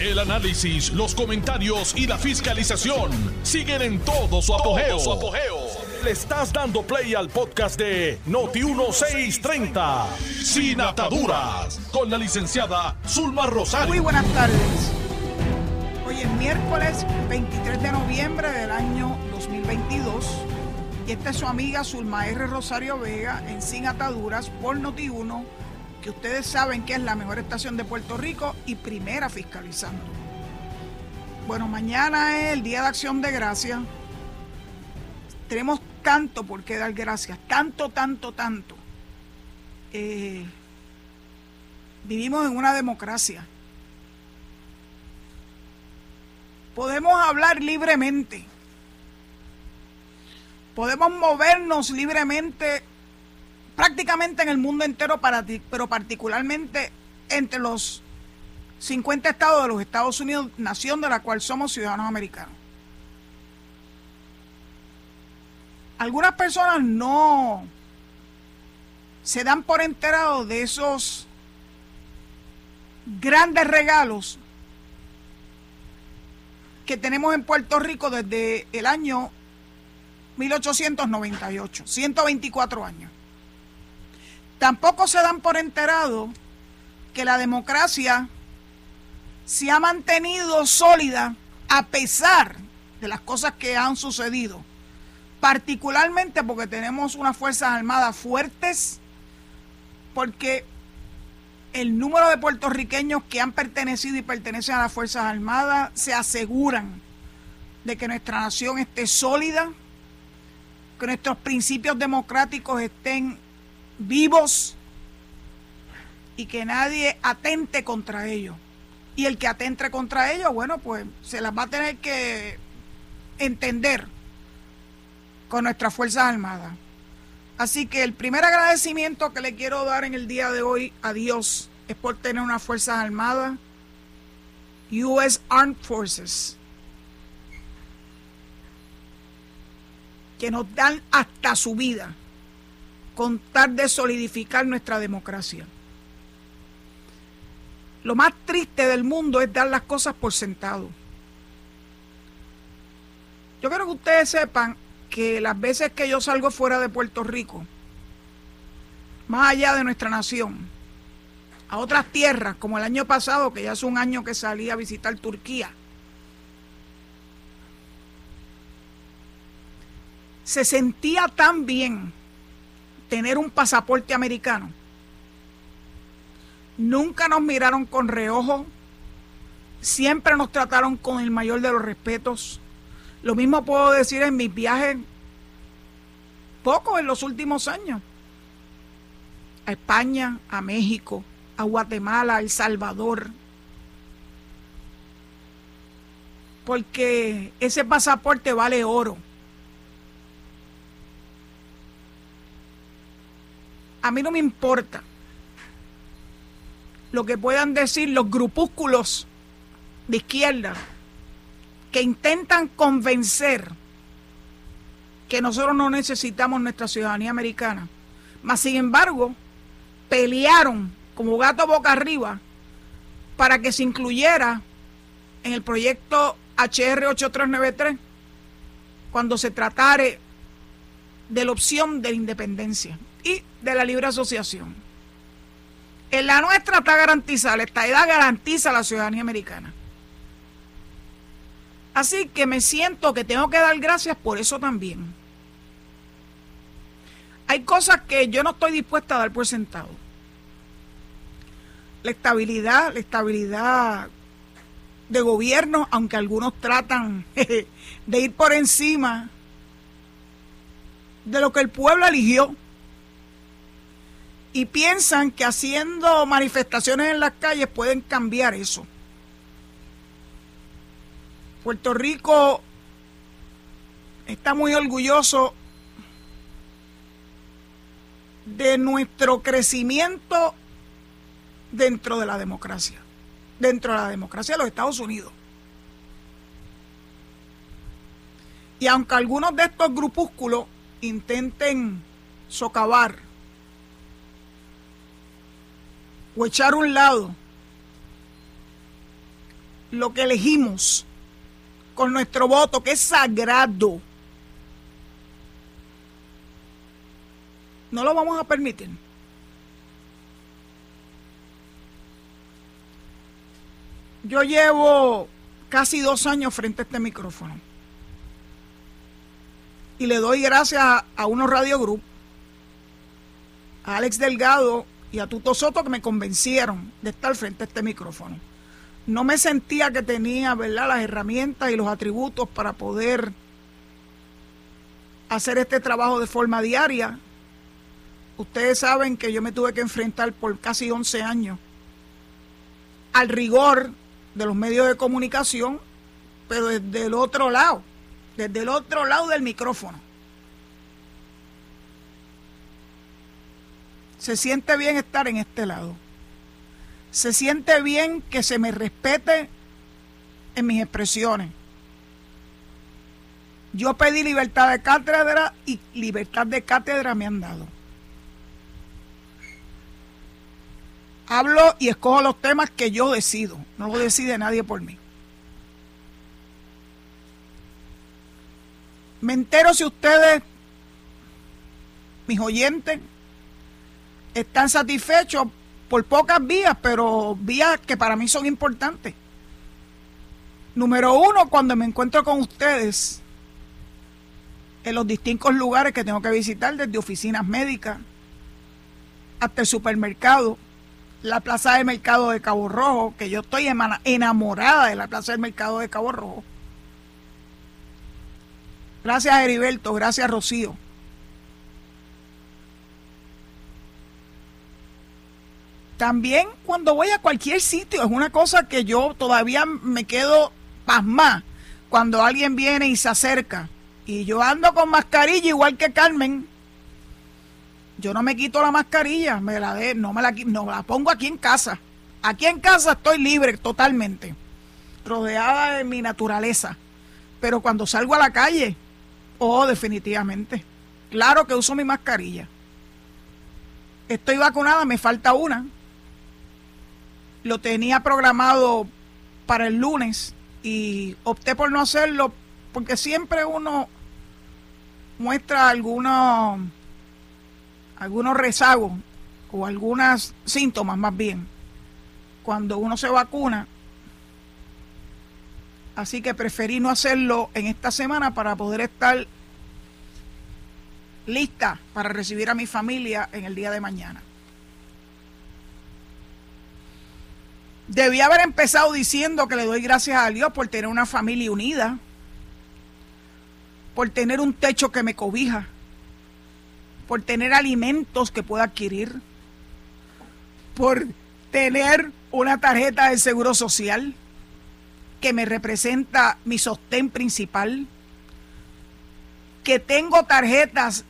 El análisis, los comentarios y la fiscalización siguen en todo su apogeo. Le estás dando play al podcast de Noti1630, Sin Ataduras, con la licenciada Zulma Rosario. Muy buenas tardes. Hoy es miércoles 23 de noviembre del año 2022 y esta es su amiga Zulma R. Rosario Vega en Sin Ataduras por Noti1 ustedes saben que es la mejor estación de Puerto Rico y primera fiscalizando. Bueno, mañana es el Día de Acción de Gracia. Tenemos tanto por qué dar gracias, tanto, tanto, tanto. Eh, vivimos en una democracia. Podemos hablar libremente. Podemos movernos libremente prácticamente en el mundo entero, pero particularmente entre los 50 estados de los Estados Unidos, nación de la cual somos ciudadanos americanos. Algunas personas no se dan por enterados de esos grandes regalos que tenemos en Puerto Rico desde el año 1898, 124 años. Tampoco se dan por enterado que la democracia se ha mantenido sólida a pesar de las cosas que han sucedido, particularmente porque tenemos unas Fuerzas Armadas fuertes, porque el número de puertorriqueños que han pertenecido y pertenecen a las Fuerzas Armadas se aseguran de que nuestra nación esté sólida, que nuestros principios democráticos estén vivos y que nadie atente contra ellos. Y el que atente contra ellos, bueno, pues se las va a tener que entender con nuestras Fuerzas Armadas. Así que el primer agradecimiento que le quiero dar en el día de hoy a Dios es por tener unas Fuerzas Armadas, US Armed Forces, que nos dan hasta su vida contar de solidificar nuestra democracia. Lo más triste del mundo es dar las cosas por sentado. Yo quiero que ustedes sepan que las veces que yo salgo fuera de Puerto Rico, más allá de nuestra nación, a otras tierras, como el año pasado, que ya es un año que salí a visitar Turquía, se sentía tan bien tener un pasaporte americano. Nunca nos miraron con reojo, siempre nos trataron con el mayor de los respetos. Lo mismo puedo decir en mis viajes, poco en los últimos años, a España, a México, a Guatemala, a El Salvador. Porque ese pasaporte vale oro. A mí no me importa lo que puedan decir los grupúsculos de izquierda que intentan convencer que nosotros no necesitamos nuestra ciudadanía americana. Mas, sin embargo, pelearon como gato boca arriba para que se incluyera en el proyecto HR 8393 cuando se tratare de la opción de la independencia de la libre asociación. En la nuestra está garantizada, la edad garantiza la ciudadanía americana. Así que me siento que tengo que dar gracias por eso también. Hay cosas que yo no estoy dispuesta a dar por sentado. La estabilidad, la estabilidad de gobierno, aunque algunos tratan de ir por encima de lo que el pueblo eligió y piensan que haciendo manifestaciones en las calles pueden cambiar eso. Puerto Rico está muy orgulloso de nuestro crecimiento dentro de la democracia, dentro de la democracia de los Estados Unidos. Y aunque algunos de estos grupúsculos intenten socavar o echar a un lado lo que elegimos con nuestro voto, que es sagrado. No lo vamos a permitir. Yo llevo casi dos años frente a este micrófono. Y le doy gracias a, unos Radio Group, a Alex Delgado y a Tuto Soto que me convencieron de estar frente a este micrófono. No me sentía que tenía, ¿verdad?, las herramientas y los atributos para poder hacer este trabajo de forma diaria. Ustedes saben que yo me tuve que enfrentar por casi 11 años al rigor de los medios de comunicación, pero desde el otro lado, desde el otro lado del micrófono. Se siente bien estar en este lado. Se siente bien que se me respete en mis expresiones. Yo pedí libertad de cátedra y libertad de cátedra me han dado. Hablo y escojo los temas que yo decido, no lo decide nadie por mí. Me entero si ustedes, mis oyentes, están satisfechos por pocas vías, pero vías que para mí son importantes. Número uno, cuando me encuentro con ustedes en los distintos lugares que tengo que visitar, desde oficinas médicas hasta el supermercado, la plaza de mercado de Cabo Rojo, que yo estoy enamorada de la plaza del mercado de Cabo Rojo. Gracias Heriberto, gracias Rocío. También cuando voy a cualquier sitio, es una cosa que yo todavía me quedo pasma cuando alguien viene y se acerca. Y yo ando con mascarilla igual que Carmen, yo no me quito la mascarilla, me la de, no me la, no la pongo aquí en casa. Aquí en casa estoy libre totalmente, rodeada de mi naturaleza. Pero cuando salgo a la calle, oh, definitivamente. Claro que uso mi mascarilla. Estoy vacunada, me falta una. Lo tenía programado para el lunes y opté por no hacerlo porque siempre uno muestra algunos algunos rezagos o algunos síntomas más bien cuando uno se vacuna. Así que preferí no hacerlo en esta semana para poder estar lista para recibir a mi familia en el día de mañana. Debí haber empezado diciendo que le doy gracias a Dios por tener una familia unida, por tener un techo que me cobija, por tener alimentos que pueda adquirir, por tener una tarjeta de seguro social que me representa mi sostén principal, que tengo tarjetas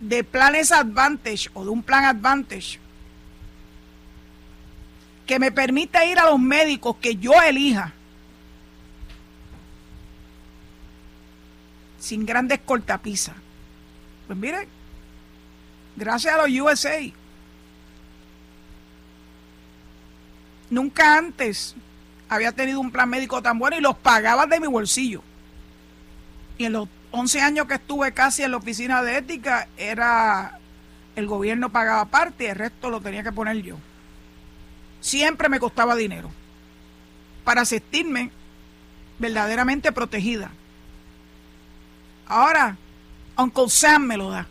de planes Advantage o de un plan Advantage que me permita ir a los médicos que yo elija sin grandes cortapisas. Pues mire, gracias a los USA. Nunca antes había tenido un plan médico tan bueno y los pagaba de mi bolsillo. Y en los 11 años que estuve casi en la oficina de ética, era el gobierno pagaba parte y el resto lo tenía que poner yo. Siempre me costaba dinero para sentirme verdaderamente protegida. Ahora, Uncle Sam me lo da.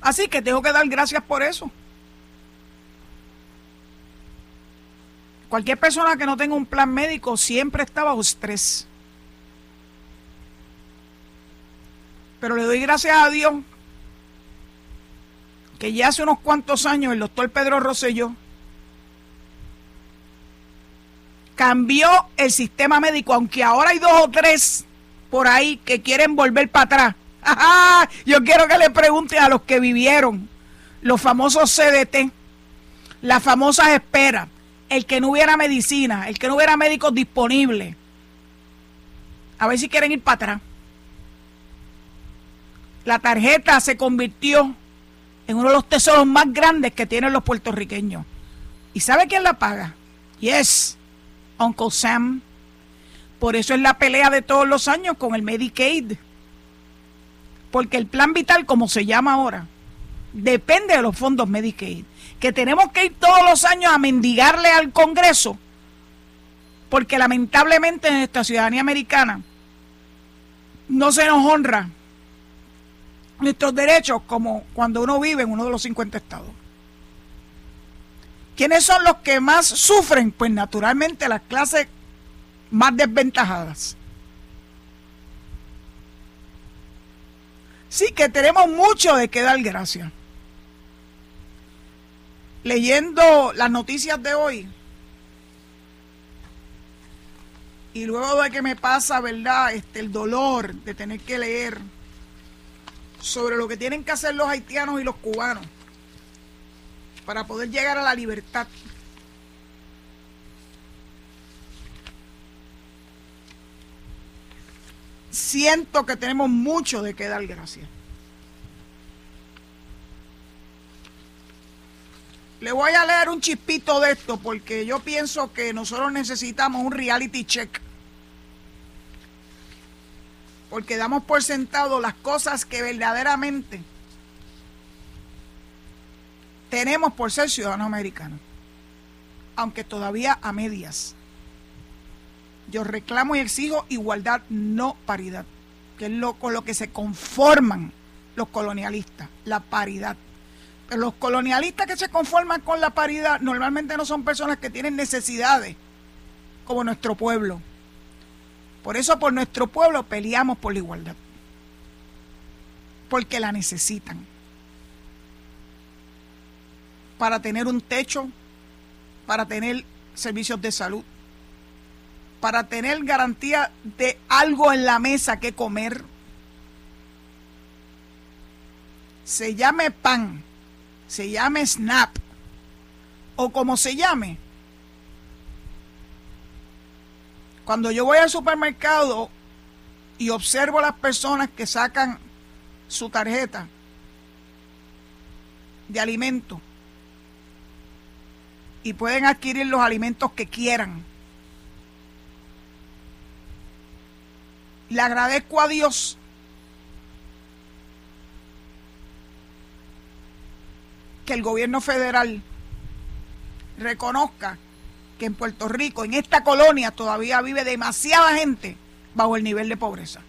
Así que tengo que dar gracias por eso. Cualquier persona que no tenga un plan médico siempre está bajo estrés. Pero le doy gracias a Dios que ya hace unos cuantos años el doctor Pedro Rosselló cambió el sistema médico, aunque ahora hay dos o tres por ahí que quieren volver para atrás. Yo quiero que le pregunte a los que vivieron los famosos CDT, las famosas esperas, el que no hubiera medicina, el que no hubiera médicos disponibles. A ver si quieren ir para atrás. La tarjeta se convirtió en uno de los tesoros más grandes que tienen los puertorriqueños. ¿Y sabe quién la paga? Yes, Uncle Sam. Por eso es la pelea de todos los años con el Medicaid. Porque el plan vital, como se llama ahora, depende de los fondos Medicaid. Que tenemos que ir todos los años a mendigarle al Congreso. Porque lamentablemente en esta ciudadanía americana no se nos honra nuestros derechos como cuando uno vive en uno de los 50 estados. ¿Quiénes son los que más sufren? Pues naturalmente las clases más desventajadas. Sí que tenemos mucho de qué dar gracias. Leyendo las noticias de hoy, y luego de que me pasa, ¿verdad? Este, el dolor de tener que leer sobre lo que tienen que hacer los haitianos y los cubanos para poder llegar a la libertad. Siento que tenemos mucho de qué dar gracias. Le voy a leer un chispito de esto porque yo pienso que nosotros necesitamos un reality check. Porque damos por sentado las cosas que verdaderamente tenemos por ser ciudadanos americanos. Aunque todavía a medias. Yo reclamo y exijo igualdad, no paridad. Que es lo con lo que se conforman los colonialistas, la paridad. Pero los colonialistas que se conforman con la paridad normalmente no son personas que tienen necesidades, como nuestro pueblo. Por eso por nuestro pueblo peleamos por la igualdad. Porque la necesitan para tener un techo, para tener servicios de salud, para tener garantía de algo en la mesa que comer. Se llame pan, se llame snap o como se llame. Cuando yo voy al supermercado y observo a las personas que sacan su tarjeta de alimento, y pueden adquirir los alimentos que quieran. Le agradezco a Dios que el gobierno federal reconozca que en Puerto Rico, en esta colonia, todavía vive demasiada gente bajo el nivel de pobreza.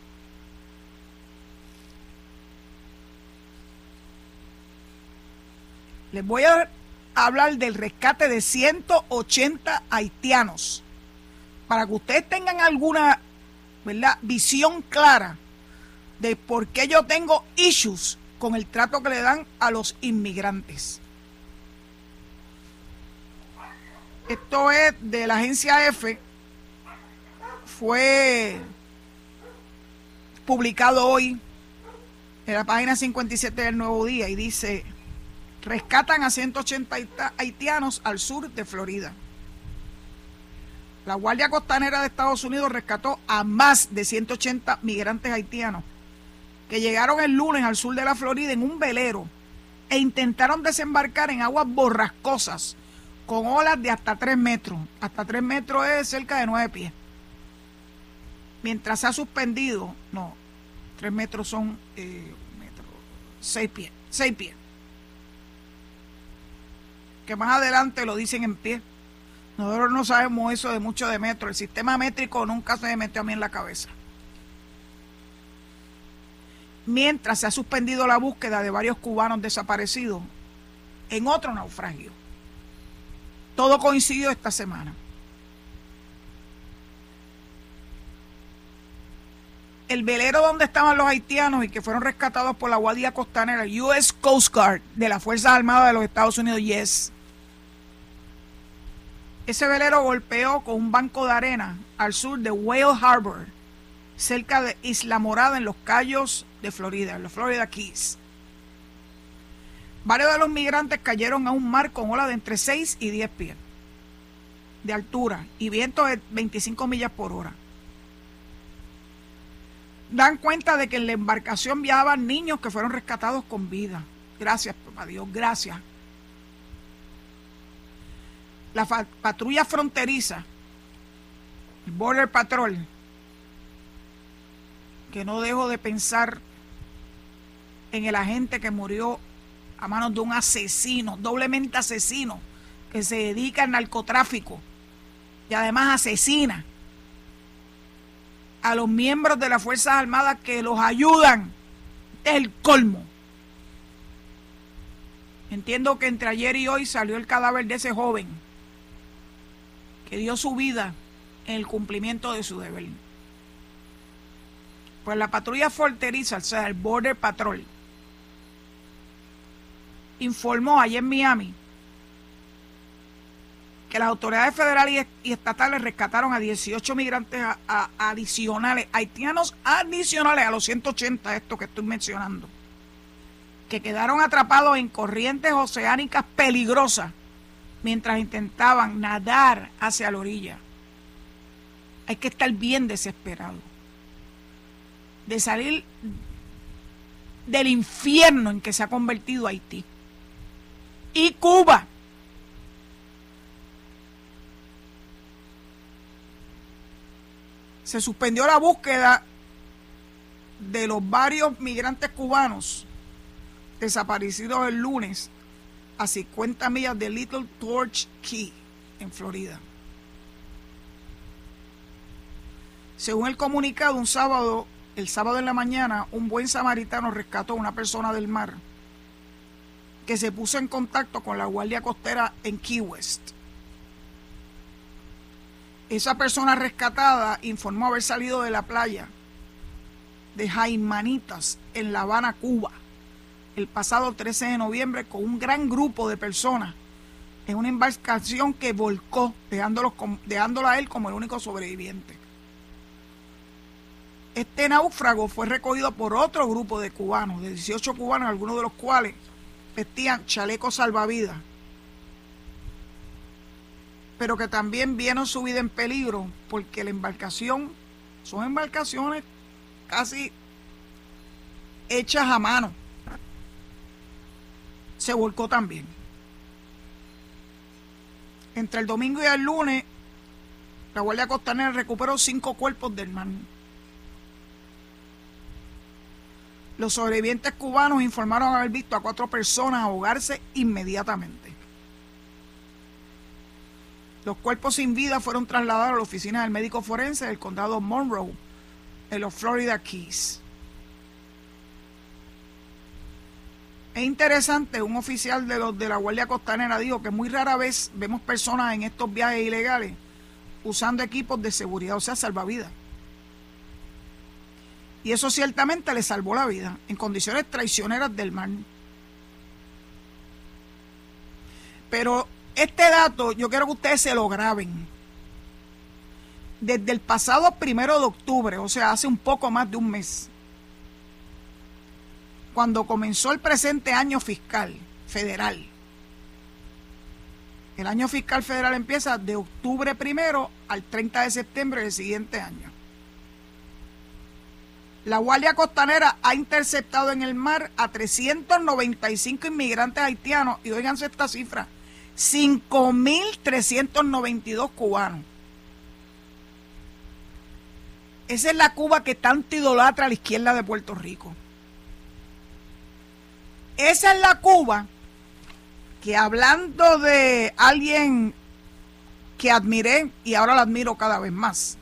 Les voy a hablar del rescate de 180 haitianos. Para que ustedes tengan alguna ¿verdad? visión clara de por qué yo tengo issues con el trato que le dan a los inmigrantes. Esto es de la agencia F. Fue publicado hoy en la página 57 del Nuevo Día y dice, rescatan a 180 haitianos al sur de Florida. La Guardia Costanera de Estados Unidos rescató a más de 180 migrantes haitianos que llegaron el lunes al sur de la Florida en un velero e intentaron desembarcar en aguas borrascosas con olas de hasta 3 metros. Hasta 3 metros es cerca de 9 pies. Mientras se ha suspendido, no, 3 metros son eh, 6 pies, 6 pies que más adelante lo dicen en pie. Nosotros no sabemos eso de mucho de metro. El sistema métrico nunca se me metió a mí en la cabeza. Mientras se ha suspendido la búsqueda de varios cubanos desaparecidos en otro naufragio. Todo coincidió esta semana. el velero donde estaban los haitianos y que fueron rescatados por la Guardia Costanera, US Coast Guard, de las Fuerzas Armadas de los Estados Unidos, yes. Ese velero golpeó con un banco de arena al sur de Whale Harbor, cerca de Isla Morada, en los Cayos de Florida, en los Florida Keys. Varios de los migrantes cayeron a un mar con olas de entre 6 y 10 pies de altura y viento de 25 millas por hora dan cuenta de que en la embarcación viajaban niños que fueron rescatados con vida. Gracias, papá Dios, gracias. La patrulla fronteriza el Border Patrol, que no dejo de pensar en el agente que murió a manos de un asesino, doblemente asesino, que se dedica al narcotráfico y además asesina a los miembros de las Fuerzas Armadas que los ayudan. Este es el colmo. Entiendo que entre ayer y hoy salió el cadáver de ese joven que dio su vida en el cumplimiento de su deber. Pues la patrulla fronteriza, o sea, el Border Patrol, informó ayer en Miami que las autoridades federales y estatales rescataron a 18 migrantes adicionales, haitianos adicionales a los 180 estos que estoy mencionando, que quedaron atrapados en corrientes oceánicas peligrosas mientras intentaban nadar hacia la orilla. Hay que estar bien desesperado de salir del infierno en que se ha convertido Haití. Y Cuba. Se suspendió la búsqueda de los varios migrantes cubanos desaparecidos el lunes a 50 millas de Little Torch Key, en Florida. Según el comunicado, un sábado, el sábado en la mañana, un buen samaritano rescató a una persona del mar que se puso en contacto con la Guardia Costera en Key West. Esa persona rescatada informó haber salido de la playa de Jaimanitas en La Habana, Cuba, el pasado 13 de noviembre con un gran grupo de personas en una embarcación que volcó, dejándolo, a él como el único sobreviviente. Este náufrago fue recogido por otro grupo de cubanos, de 18 cubanos, algunos de los cuales vestían chalecos salvavidas, pero que también vieron su vida en peligro porque la embarcación son embarcaciones casi hechas a mano se volcó también. Entre el domingo y el lunes, la Guardia Costanera recuperó cinco cuerpos del mar. Los sobrevivientes cubanos informaron haber visto a cuatro personas ahogarse inmediatamente. Los cuerpos sin vida fueron trasladados a la oficina del médico forense del condado Monroe, en los Florida Keys. Es interesante, un oficial de los de la Guardia Costanera dijo que muy rara vez vemos personas en estos viajes ilegales usando equipos de seguridad, o sea, salvavidas. Y eso ciertamente le salvó la vida en condiciones traicioneras del mar. Pero este dato yo quiero que ustedes se lo graben. Desde el pasado primero de octubre, o sea, hace un poco más de un mes, cuando comenzó el presente año fiscal federal. El año fiscal federal empieza de octubre primero al 30 de septiembre del siguiente año. La Guardia Costanera ha interceptado en el mar a 395 inmigrantes haitianos y oiganse esta cifra, 5.392 cubanos. Esa es la Cuba que tanto idolatra a la izquierda de Puerto Rico. Esa es la Cuba que hablando de alguien que admiré y ahora la admiro cada vez más,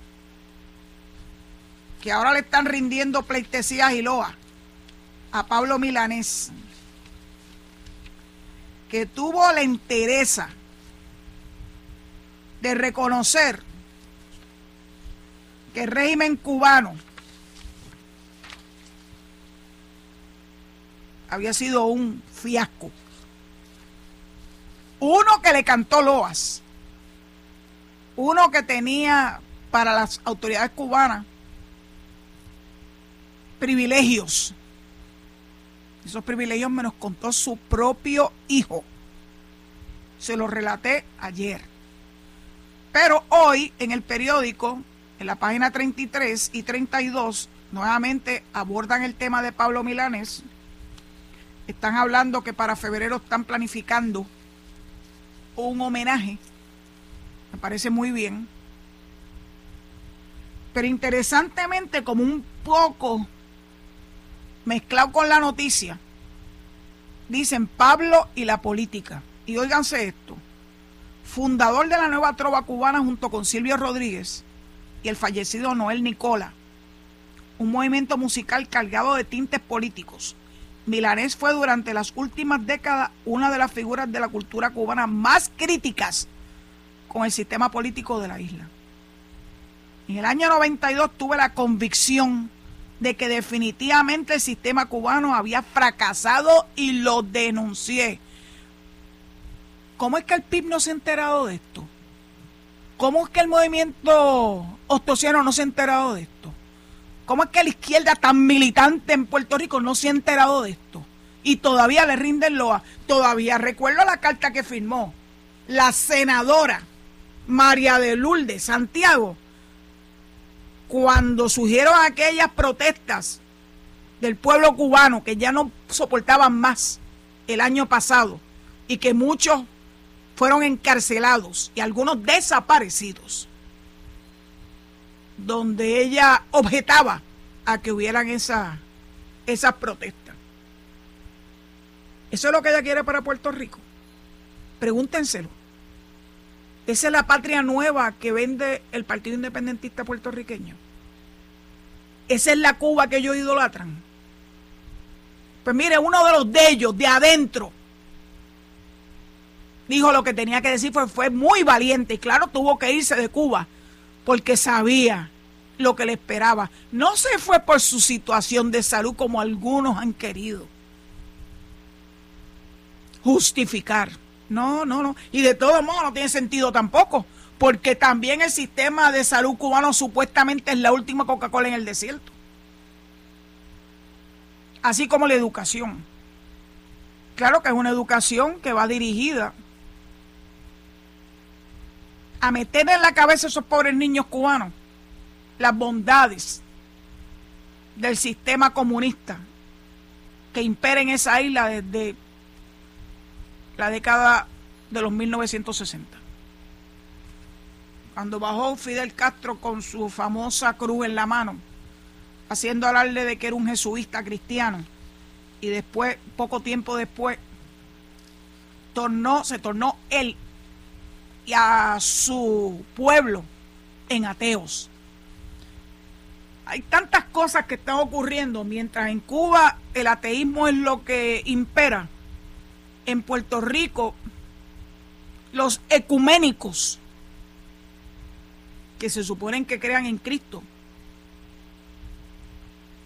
que ahora le están rindiendo pleitesías y loa a Pablo Milanés, que tuvo la entereza de reconocer que el régimen cubano había sido un fiasco. Uno que le cantó loas. Uno que tenía para las autoridades cubanas privilegios. Esos privilegios me los contó su propio hijo. Se los relaté ayer. Pero hoy en el periódico, en la página 33 y 32, nuevamente abordan el tema de Pablo Milanes están hablando que para febrero están planificando un homenaje. Me parece muy bien. Pero interesantemente, como un poco mezclado con la noticia, dicen Pablo y la política. Y óiganse esto, fundador de la nueva trova cubana junto con Silvio Rodríguez y el fallecido Noel Nicola, un movimiento musical cargado de tintes políticos. Milanés fue durante las últimas décadas una de las figuras de la cultura cubana más críticas con el sistema político de la isla. En el año 92 tuve la convicción de que definitivamente el sistema cubano había fracasado y lo denuncié. ¿Cómo es que el PIB no se ha enterado de esto? ¿Cómo es que el movimiento ostosiano no se ha enterado de esto? ¿Cómo es que la izquierda tan militante en Puerto Rico no se ha enterado de esto? Y todavía le rinden loa. Todavía recuerdo la carta que firmó la senadora María de Lourdes Santiago cuando surgieron aquellas protestas del pueblo cubano que ya no soportaban más el año pasado y que muchos fueron encarcelados y algunos desaparecidos, donde ella objetaba a que hubieran esas protestas. ¿Eso es lo que ella quiere para Puerto Rico? Pregúntenselo. Esa es la patria nueva que vende el Partido Independentista puertorriqueño. Esa es la Cuba que ellos idolatran. Pues mire, uno de los de ellos, de adentro, dijo lo que tenía que decir, fue, fue muy valiente y claro, tuvo que irse de Cuba porque sabía lo que le esperaba. No se fue por su situación de salud como algunos han querido justificar. No, no, no. Y de todos modos no tiene sentido tampoco, porque también el sistema de salud cubano supuestamente es la última Coca-Cola en el desierto. Así como la educación. Claro que es una educación que va dirigida a meter en la cabeza a esos pobres niños cubanos las bondades del sistema comunista que impera en esa isla desde la década de los 1960. Cuando bajó Fidel Castro con su famosa cruz en la mano, haciendo hablarle de que era un jesuita cristiano, y después, poco tiempo después, tornó, se tornó él y a su pueblo en ateos. Hay tantas cosas que están ocurriendo mientras en Cuba el ateísmo es lo que impera en Puerto Rico los ecuménicos que se suponen que crean en Cristo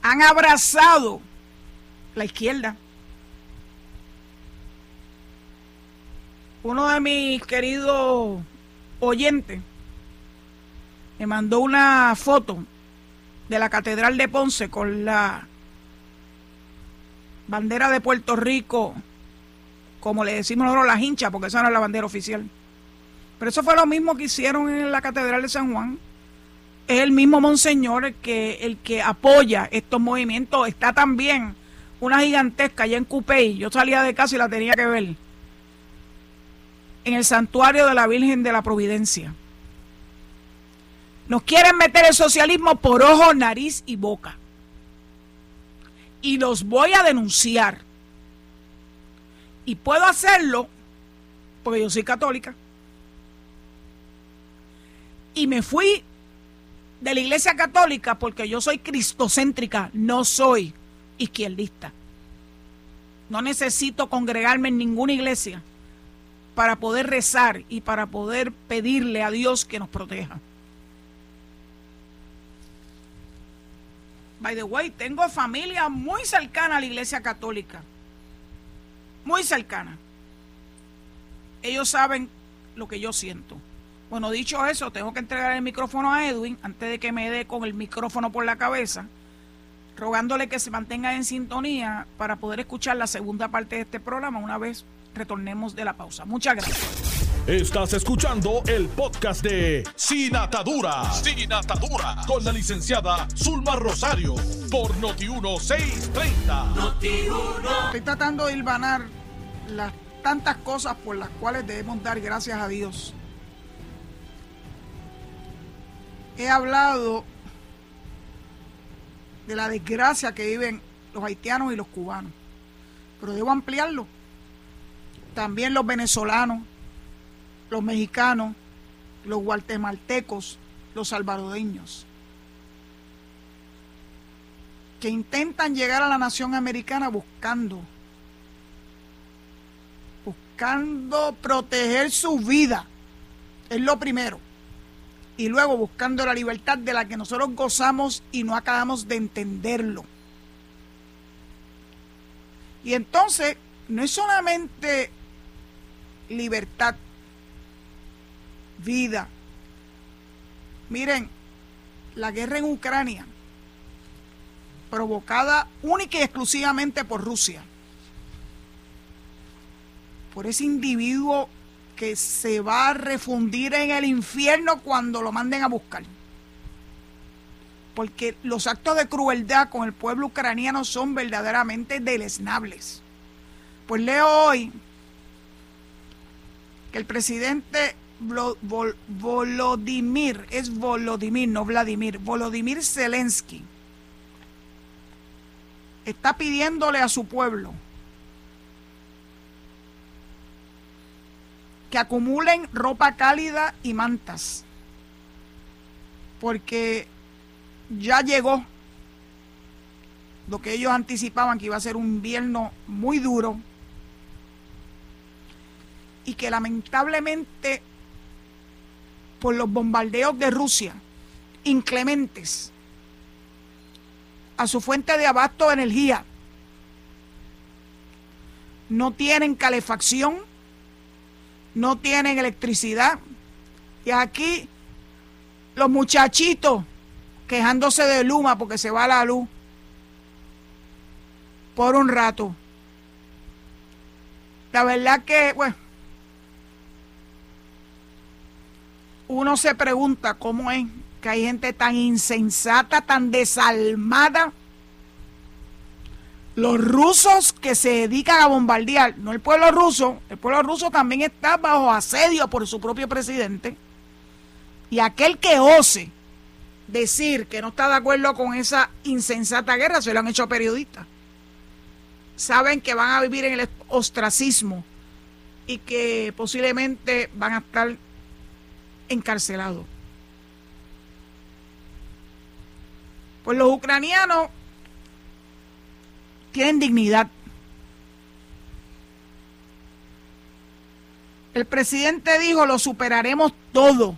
han abrazado la izquierda. Uno de mis queridos oyentes me mandó una foto de la Catedral de Ponce con la bandera de Puerto Rico como le decimos nosotros las hinchas, porque esa no es la bandera oficial. Pero eso fue lo mismo que hicieron en la Catedral de San Juan. Es el mismo monseñor el que, el que apoya estos movimientos. Está también una gigantesca allá en Cupey. Yo salía de casa y la tenía que ver. En el santuario de la Virgen de la Providencia. Nos quieren meter el socialismo por ojo, nariz y boca. Y los voy a denunciar. Y puedo hacerlo porque yo soy católica. Y me fui de la iglesia católica porque yo soy cristocéntrica, no soy izquierdista. No necesito congregarme en ninguna iglesia para poder rezar y para poder pedirle a Dios que nos proteja. By the way, tengo familia muy cercana a la iglesia católica muy cercana. Ellos saben lo que yo siento. Bueno, dicho eso, tengo que entregar el micrófono a Edwin antes de que me dé con el micrófono por la cabeza, rogándole que se mantenga en sintonía para poder escuchar la segunda parte de este programa una vez retornemos de la pausa. Muchas gracias. Estás escuchando el podcast de Sin Atadura. Sin Atadura. Con la licenciada Zulma Rosario. Por Noti1630. Estoy tratando de hilvanar las tantas cosas por las cuales debemos dar gracias a Dios. He hablado de la desgracia que viven los haitianos y los cubanos. Pero debo ampliarlo. También los venezolanos, los mexicanos, los guatemaltecos, los salvadoreños, que intentan llegar a la nación americana buscando, buscando proteger su vida, es lo primero, y luego buscando la libertad de la que nosotros gozamos y no acabamos de entenderlo. Y entonces, no es solamente libertad, vida. Miren, la guerra en Ucrania, provocada única y exclusivamente por Rusia, por ese individuo que se va a refundir en el infierno cuando lo manden a buscar. Porque los actos de crueldad con el pueblo ucraniano son verdaderamente deleznables. Pues leo hoy el presidente Volodymyr, es Volodymyr, no Vladimir, Volodymyr Zelensky, está pidiéndole a su pueblo que acumulen ropa cálida y mantas, porque ya llegó lo que ellos anticipaban que iba a ser un invierno muy duro y que lamentablemente por los bombardeos de Rusia inclementes a su fuente de abasto de energía no tienen calefacción, no tienen electricidad. Y aquí los muchachitos quejándose de Luma porque se va la luz por un rato. La verdad que, bueno, uno se pregunta cómo es que hay gente tan insensata, tan desalmada. Los rusos que se dedican a bombardear, no el pueblo ruso, el pueblo ruso también está bajo asedio por su propio presidente. Y aquel que ose decir que no está de acuerdo con esa insensata guerra, se lo han hecho periodistas. Saben que van a vivir en el ostracismo y que posiblemente van a estar encarcelado. Pues los ucranianos tienen dignidad. El presidente dijo, lo superaremos todo.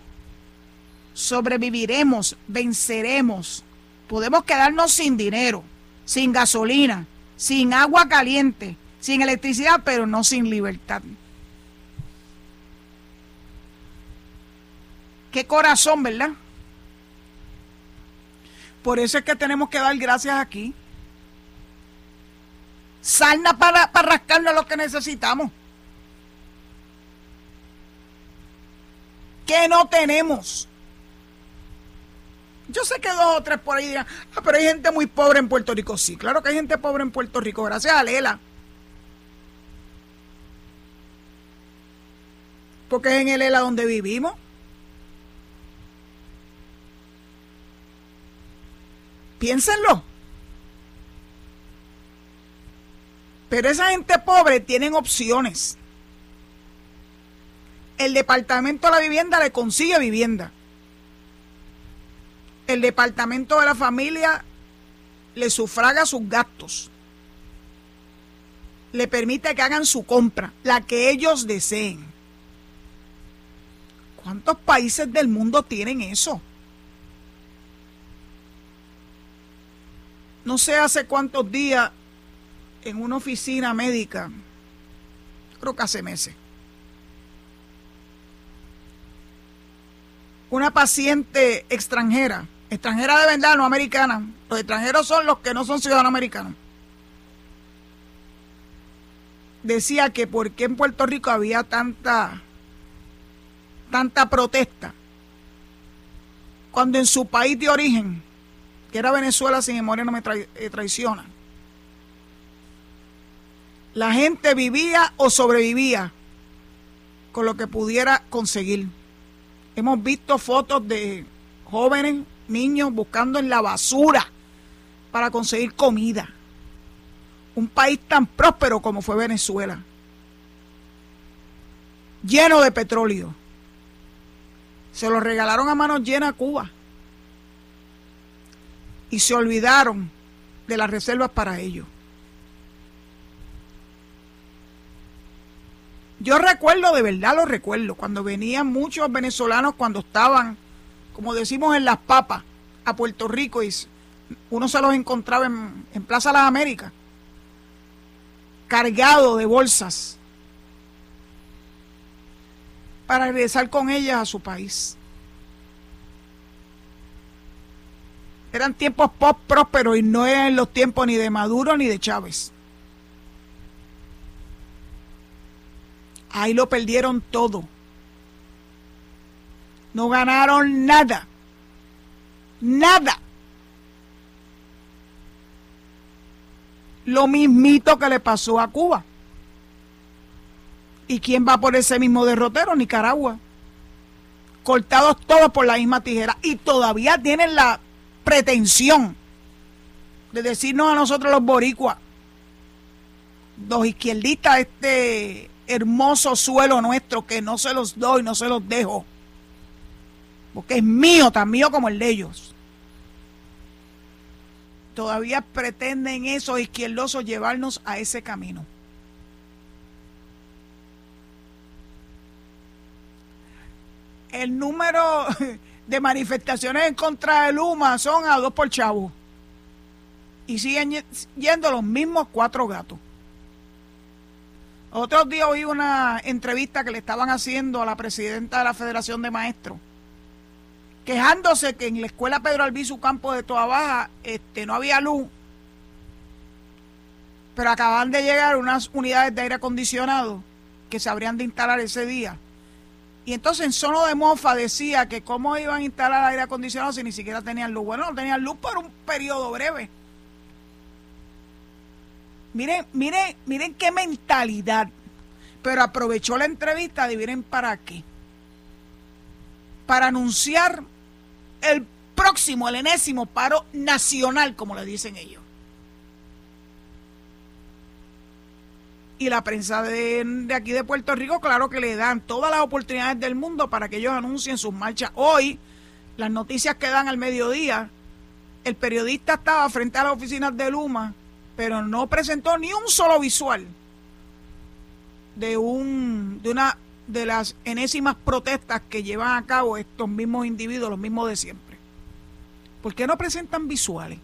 Sobreviviremos, venceremos. Podemos quedarnos sin dinero, sin gasolina, sin agua caliente, sin electricidad, pero no sin libertad. Qué corazón, ¿verdad? Por eso es que tenemos que dar gracias aquí. Salna para, para rascarnos lo que necesitamos. ¿Qué no tenemos? Yo sé que dos o tres por ahí dirán, ah, pero hay gente muy pobre en Puerto Rico. Sí, claro que hay gente pobre en Puerto Rico, gracias a Lela. Porque es en el ELA donde vivimos. Piénsenlo. Pero esa gente pobre tienen opciones. El departamento de la vivienda le consigue vivienda. El departamento de la familia le sufraga sus gastos. Le permite que hagan su compra, la que ellos deseen. ¿Cuántos países del mundo tienen eso? No sé hace cuántos días en una oficina médica, creo que hace meses, una paciente extranjera, extranjera de verdad, no americana, los extranjeros son los que no son ciudadanos americanos, decía que por qué en Puerto Rico había tanta, tanta protesta, cuando en su país de origen que era Venezuela sin memoria no me eh, traiciona. La gente vivía o sobrevivía con lo que pudiera conseguir. Hemos visto fotos de jóvenes, niños buscando en la basura para conseguir comida. Un país tan próspero como fue Venezuela, lleno de petróleo. Se lo regalaron a manos llenas a Cuba y se olvidaron de las reservas para ello. Yo recuerdo, de verdad lo recuerdo, cuando venían muchos venezolanos cuando estaban, como decimos, en las papas a Puerto Rico y uno se los encontraba en, en Plaza Las Américas, cargados de bolsas para regresar con ellas a su país. Eran tiempos post prósperos y no eran los tiempos ni de Maduro ni de Chávez. Ahí lo perdieron todo. No ganaron nada. Nada. Lo mismito que le pasó a Cuba. ¿Y quién va por ese mismo derrotero? Nicaragua. Cortados todos por la misma tijera. Y todavía tienen la pretensión de decirnos a nosotros los boricuas, los izquierdistas, este hermoso suelo nuestro que no se los doy, no se los dejo, porque es mío, tan mío como el de ellos. Todavía pretenden esos izquierdosos llevarnos a ese camino. El número de manifestaciones en contra de Luma son a dos por chavo. Y siguen yendo los mismos cuatro gatos. Otro día oí una entrevista que le estaban haciendo a la presidenta de la Federación de Maestros, quejándose que en la escuela Pedro Albizu Campo de Toa Baja este, no había luz, pero acaban de llegar unas unidades de aire acondicionado que se habrían de instalar ese día y entonces en Sono de Mofa decía que cómo iban a instalar aire acondicionado si ni siquiera tenían luz. Bueno, no tenían luz por un periodo breve. Miren, miren, miren qué mentalidad. Pero aprovechó la entrevista, adivinen para qué. Para anunciar el próximo, el enésimo paro nacional, como le dicen ellos. Y la prensa de, aquí de Puerto Rico, claro que le dan todas las oportunidades del mundo para que ellos anuncien sus marchas. Hoy, las noticias que dan al mediodía, el periodista estaba frente a las oficinas de Luma, pero no presentó ni un solo visual de un de una de las enésimas protestas que llevan a cabo estos mismos individuos, los mismos de siempre. ¿Por qué no presentan visuales?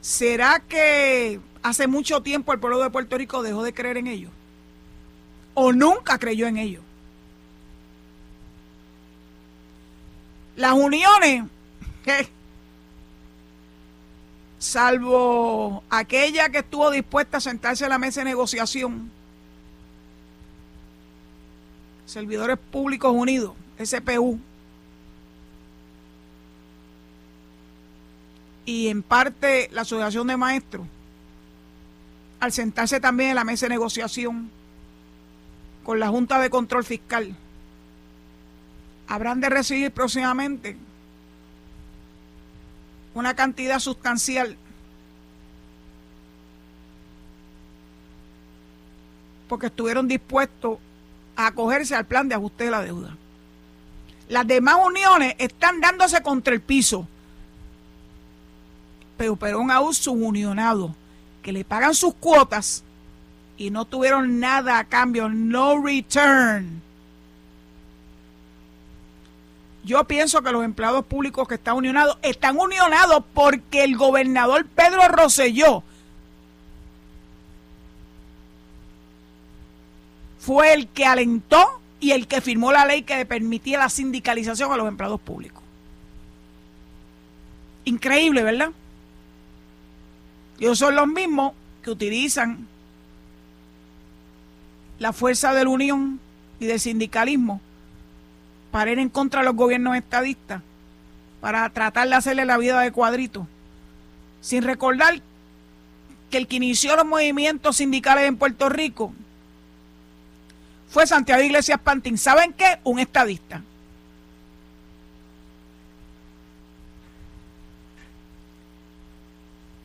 ¿Será que hace mucho tiempo el pueblo de Puerto Rico dejó de creer en ellos. O nunca creyó en ellos. Las uniones, salvo aquella que estuvo dispuesta a sentarse a la mesa de negociación, Servidores Públicos Unidos, SPU, y en parte la Asociación de Maestros, al sentarse también en la mesa de negociación con la Junta de Control Fiscal, habrán de recibir próximamente una cantidad sustancial porque estuvieron dispuestos a acogerse al plan de ajuste de la deuda. Las demás uniones están dándose contra el piso, pero, pero aún subunionado que le pagan sus cuotas y no tuvieron nada a cambio, no return. Yo pienso que los empleados públicos que están unionados están unionados porque el gobernador Pedro Rosselló fue el que alentó y el que firmó la ley que permitía la sindicalización a los empleados públicos. Increíble, ¿verdad? Ellos son los mismos que utilizan la fuerza de la unión y del sindicalismo para ir en contra de los gobiernos estadistas, para tratar de hacerle la vida de cuadrito, sin recordar que el que inició los movimientos sindicales en Puerto Rico fue Santiago Iglesias Pantín. ¿Saben qué? Un estadista.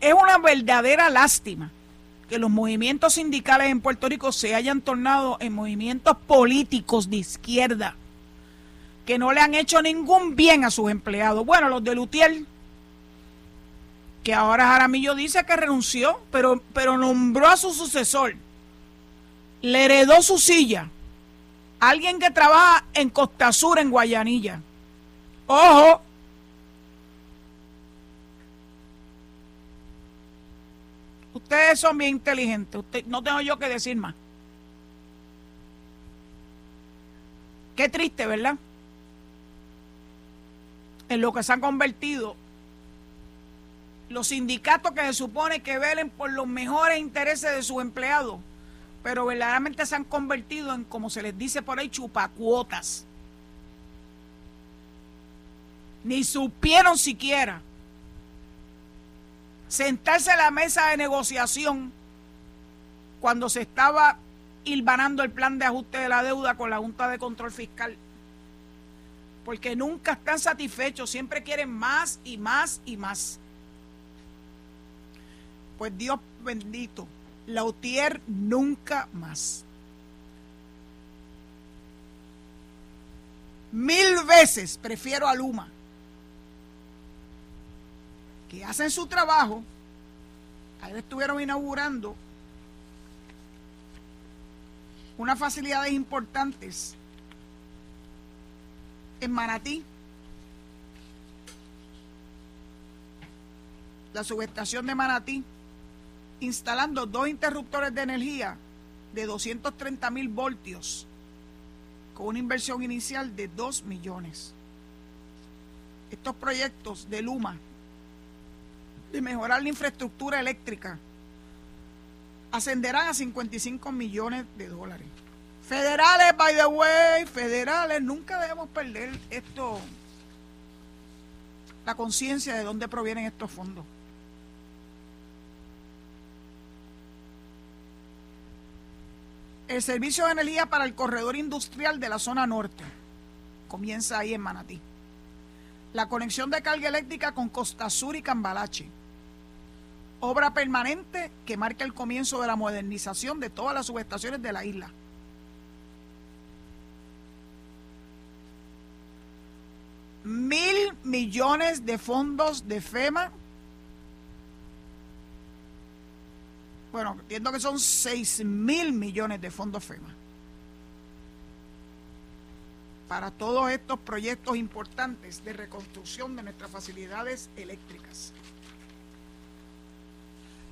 Es una verdadera lástima que los movimientos sindicales en Puerto Rico se hayan tornado en movimientos políticos de izquierda que no le han hecho ningún bien a sus empleados. Bueno, los de Lutiel, que ahora Jaramillo dice que renunció, pero, pero nombró a su sucesor, le heredó su silla, alguien que trabaja en Costa Sur, en Guayanilla. Ojo, Ustedes son bien inteligentes. no tengo yo que decir más. Qué triste, ¿verdad? En lo que se han convertido los sindicatos que se supone que velen por los mejores intereses de sus empleados, pero verdaderamente se han convertido en, como se les dice por ahí, chupacuotas. Ni supieron siquiera sentarse a la mesa de negociación cuando se estaba hilvanando el plan de ajuste de la deuda con la Junta de Control Fiscal. Porque nunca están satisfechos, siempre quieren más y más y más. Pues Dios bendito, Lautier nunca más. Mil veces prefiero a Luma que hacen su trabajo. Ayer estuvieron inaugurando unas facilidades importantes en Manatí. La subestación de Manatí, instalando dos interruptores de energía de 230 mil voltios, con una inversión inicial de 2 millones. Estos proyectos de Luma de mejorar la infraestructura eléctrica ascenderán a 55 millones de dólares. Federales, by the way, federales, nunca debemos perder esto, la conciencia de dónde provienen estos fondos. El servicio de energía para el corredor industrial de la zona norte comienza ahí en Manatí. La conexión de carga eléctrica con Costa Sur y Cambalache obra permanente que marca el comienzo de la modernización de todas las subestaciones de la isla. Mil millones de fondos de FEMA. Bueno, entiendo que son seis mil millones de fondos FEMA. Para todos estos proyectos importantes de reconstrucción de nuestras facilidades eléctricas.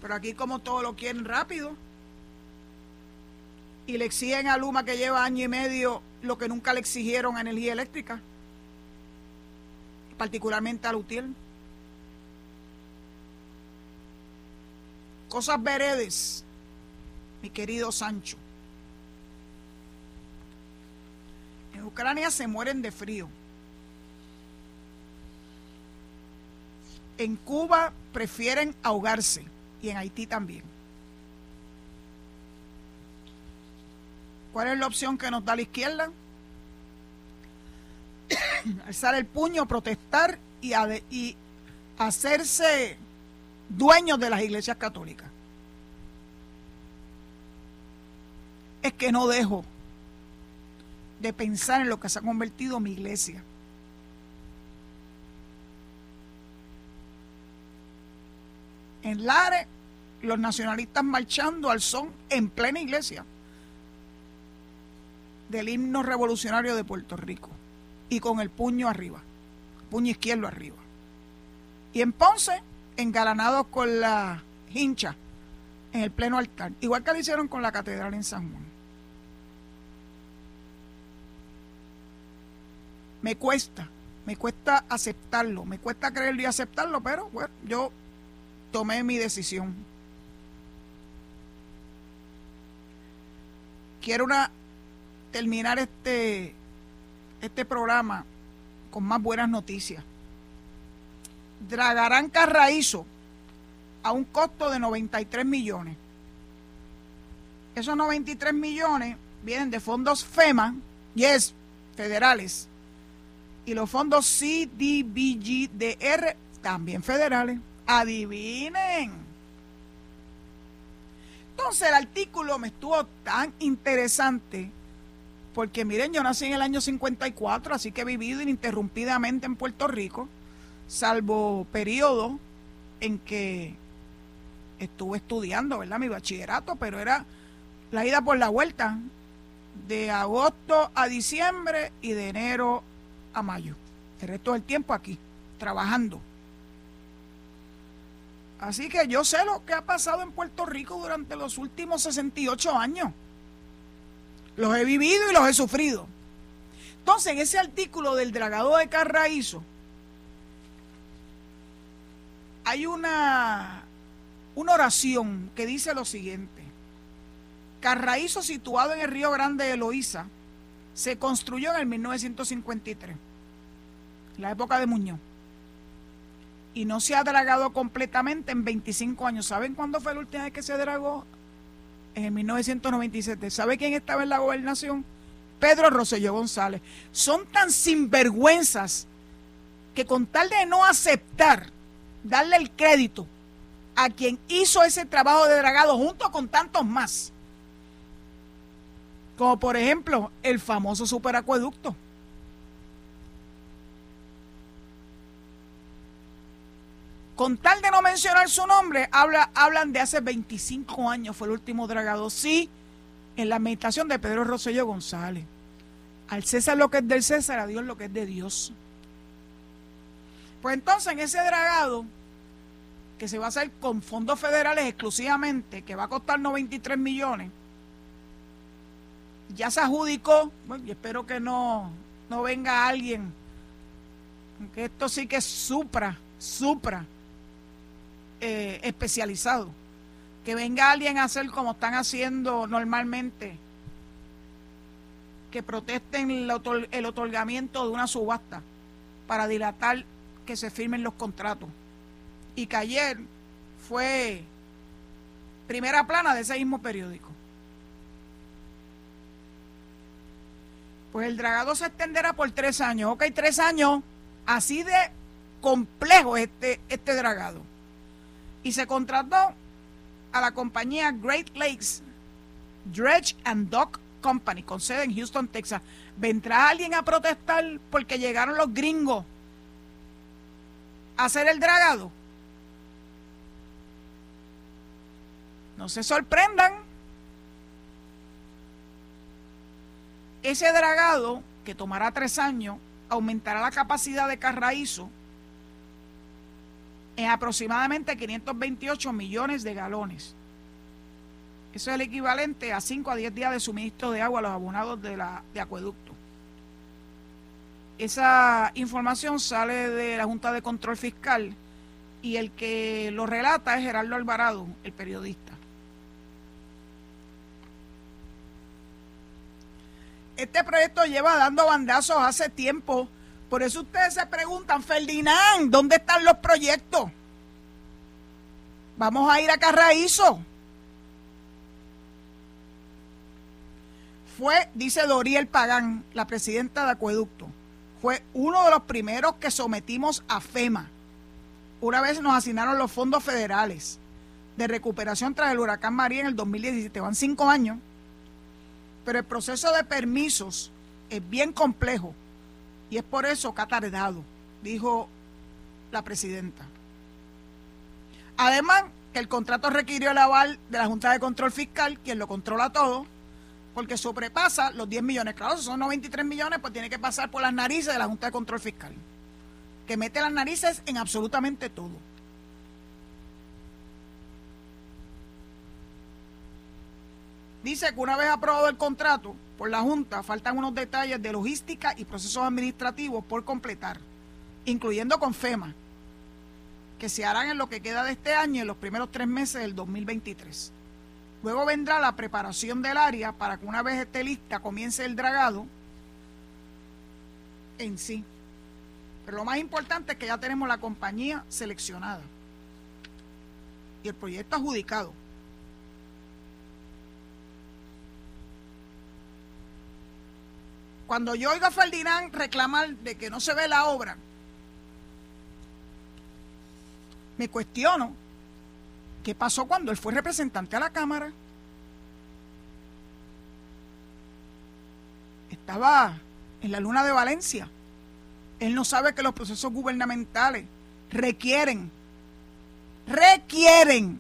Pero aquí como todo lo quieren rápido y le exigen a Luma que lleva año y medio lo que nunca le exigieron a energía eléctrica, particularmente a Lutiel. Cosas veredes, mi querido Sancho. En Ucrania se mueren de frío. En Cuba prefieren ahogarse y en Haití también. ¿Cuál es la opción que nos da la izquierda? Alzar el puño, protestar y, hacerse dueños de las iglesias católicas. Es que no dejo de pensar en lo que se ha convertido mi iglesia. En Lares, los nacionalistas marchando al son en plena iglesia del himno revolucionario de Puerto Rico y con el puño arriba, puño izquierdo arriba. Y en Ponce, engalanados con la hincha en el pleno altar, igual que lo hicieron con la catedral en San Juan. Me cuesta, me cuesta aceptarlo, me cuesta creerlo y aceptarlo, pero bueno, yo tomé mi decisión. Quiero terminar este, este programa con más buenas noticias. Dragarán Carraízo a un costo de 93 millones. Esos 93 millones vienen de fondos FEMA, yes, federales, y los fondos CDBGDR, también federales Adivinen. Entonces el artículo me estuvo tan interesante porque miren, yo nací en el año 54, así que he vivido ininterrumpidamente en Puerto Rico, salvo periodo en que estuve estudiando, ¿verdad? Mi bachillerato, pero era la ida por la vuelta de agosto a diciembre y de enero a mayo. El resto del tiempo aquí, trabajando. Así que yo sé lo que ha pasado en Puerto Rico durante los últimos 68 años. Los he vivido y los he sufrido. Entonces, en ese artículo del dragado de Carraízo, hay una, una oración que dice lo siguiente. Carraízo, situado en el río Grande de Loíza, se construyó en el 1953, la época de Muñoz y no se ha dragado completamente en 25 años. ¿Saben cuándo fue la última vez que se dragó? En 1997. ¿Sabe quién estaba en la gobernación? Pedro Rosselló González. Son tan sinvergüenzas que con tal de no aceptar, darle el crédito a quien hizo ese trabajo de dragado junto con tantos más, como por ejemplo el famoso superacueducto Con tal de no mencionar su nombre, habla, hablan de hace 25 años, fue el último dragado. Sí, en la meditación de Pedro Rosselló González. Al César lo que es del César, a Dios lo que es de Dios. Pues entonces en ese dragado, que se va a hacer con fondos federales exclusivamente, que va a costar 93 millones, ya se adjudicó, y espero que no, no venga alguien, aunque esto sí que es supra, supra eh, especializado. Que venga alguien a hacer como están haciendo normalmente, que protesten el, otorgamiento de una subasta para dilatar que se firmen los contratos. Y que ayer fue primera plana de ese mismo periódico. Pues el dragado se extenderá por tres años. Ok, tres años. Así de complejo este, este dragado y se contrató a la compañía Great Lakes Dredge and Dock Company, con sede en Houston, Texas. ¿Vendrá alguien a protestar porque llegaron los gringos a hacer el dragado? No se sorprendan. Ese dragado, que tomará tres años, aumentará la capacidad de Carraízo en aproximadamente 528 millones de galones. Eso es el equivalente a 5 a 10 días de suministro de agua a los abonados de, la, de acueducto. Esa información sale de la Junta de Control Fiscal y el que lo relata es Gerardo Alvarado, el periodista. Este proyecto lleva dando bandazos hace tiempo por eso ustedes se preguntan, Ferdinand, ¿dónde están los proyectos? Vamos a ir a Carraízo. Fue, dice Doriel Pagán, la presidenta de Acueducto, fue uno de los primeros que sometimos a FEMA. Una vez nos asignaron los fondos federales de recuperación tras el huracán María en el 2017. Van cinco años. Pero el proceso de permisos es bien complejo y es por eso que ha tardado, dijo la presidenta. Además, que el contrato requirió el aval de la Junta de Control Fiscal, quien lo controla todo, porque sobrepasa los 10 millones. Claro, si son 93 millones, pues tiene que pasar por las narices de la Junta de Control Fiscal, que mete las narices en absolutamente todo. Dice que una vez aprobado el contrato, por la Junta, faltan unos detalles de logística y procesos administrativos por completar, incluyendo con FEMA, que se harán en lo que queda de este año en los primeros tres meses del 2023. Luego vendrá la preparación del área para que una vez esté lista comience el dragado en sí. Pero lo más importante es que ya tenemos la compañía seleccionada y el proyecto adjudicado. Cuando yo oigo a Ferdinand reclamar de que no se ve la obra, me cuestiono qué pasó cuando él fue representante a la Cámara. Estaba en la luna de Valencia. Él no sabe que los procesos gubernamentales requieren, requieren,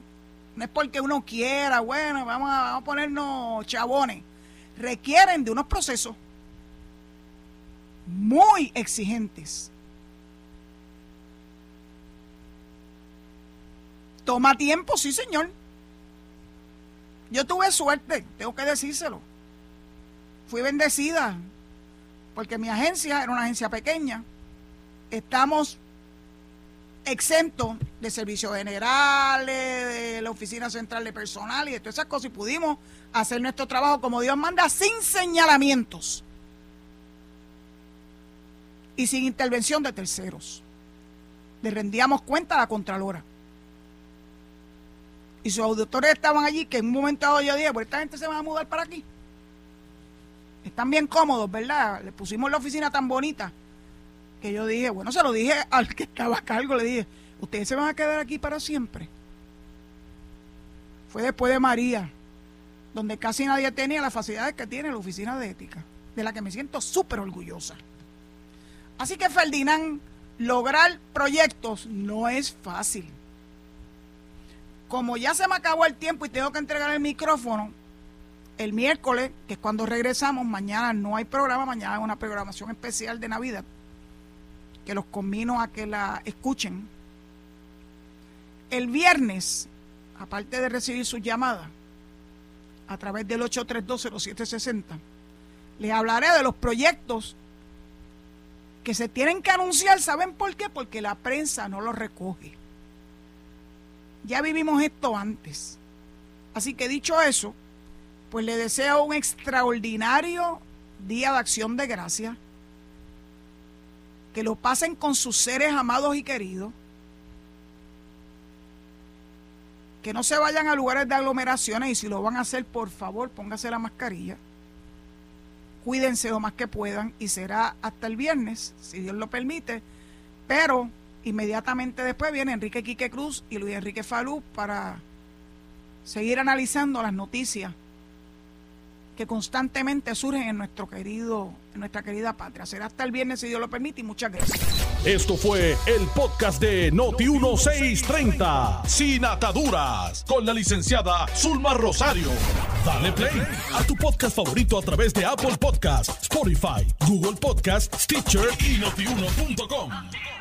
no es porque uno quiera, bueno, vamos a, vamos a ponernos chabones, requieren de unos procesos muy exigentes. Toma tiempo, sí, señor. Yo tuve suerte, tengo que decírselo. Fui bendecida porque mi agencia era una agencia pequeña. Estamos exentos de servicios generales, de la oficina central de personal y de todas esas cosas y pudimos hacer nuestro trabajo como Dios manda sin señalamientos y sin intervención de terceros. Le rendíamos cuenta a la Contralora. Y sus auditores estaban allí, que en un momento dado yo dije, pues esta gente se va a mudar para aquí. Están bien cómodos, ¿verdad? Le pusimos la oficina tan bonita que yo dije, bueno, se lo dije al que estaba a cargo, le dije, ustedes se van a quedar aquí para siempre. Fue después de María, donde casi nadie tenía las facilidades que tiene la oficina de ética, de la que me siento súper orgullosa. Así que Ferdinand, lograr proyectos no es fácil. Como ya se me acabó el tiempo y tengo que entregar el micrófono, el miércoles, que es cuando regresamos, mañana no hay programa, mañana hay una programación especial de Navidad, que los convino a que la escuchen. El viernes, aparte de recibir sus llamadas a través del 8320760, les hablaré de los proyectos que se tienen que anunciar, ¿saben por qué? Porque la prensa no lo recoge. Ya vivimos esto antes. Así que dicho eso, pues le deseo un extraordinario día de acción de gracia. Que lo pasen con sus seres amados y queridos. Que no se vayan a lugares de aglomeraciones y si lo van a hacer, por favor, póngase la mascarilla cuídense lo más que puedan y será hasta el viernes, si Dios lo permite. Pero inmediatamente después viene Enrique Quique Cruz y Luis Enrique Falú para seguir analizando las noticias que constantemente surgen en nuestro querido, en nuestra querida patria. Será hasta el viernes si Dios lo permite y muchas gracias. Esto fue el podcast de Noti 1630, sin ataduras, con la licenciada Zulma Rosario. Dale play a tu podcast favorito a través de Apple Podcasts, Spotify, Google Podcasts, Stitcher y notiuno.com.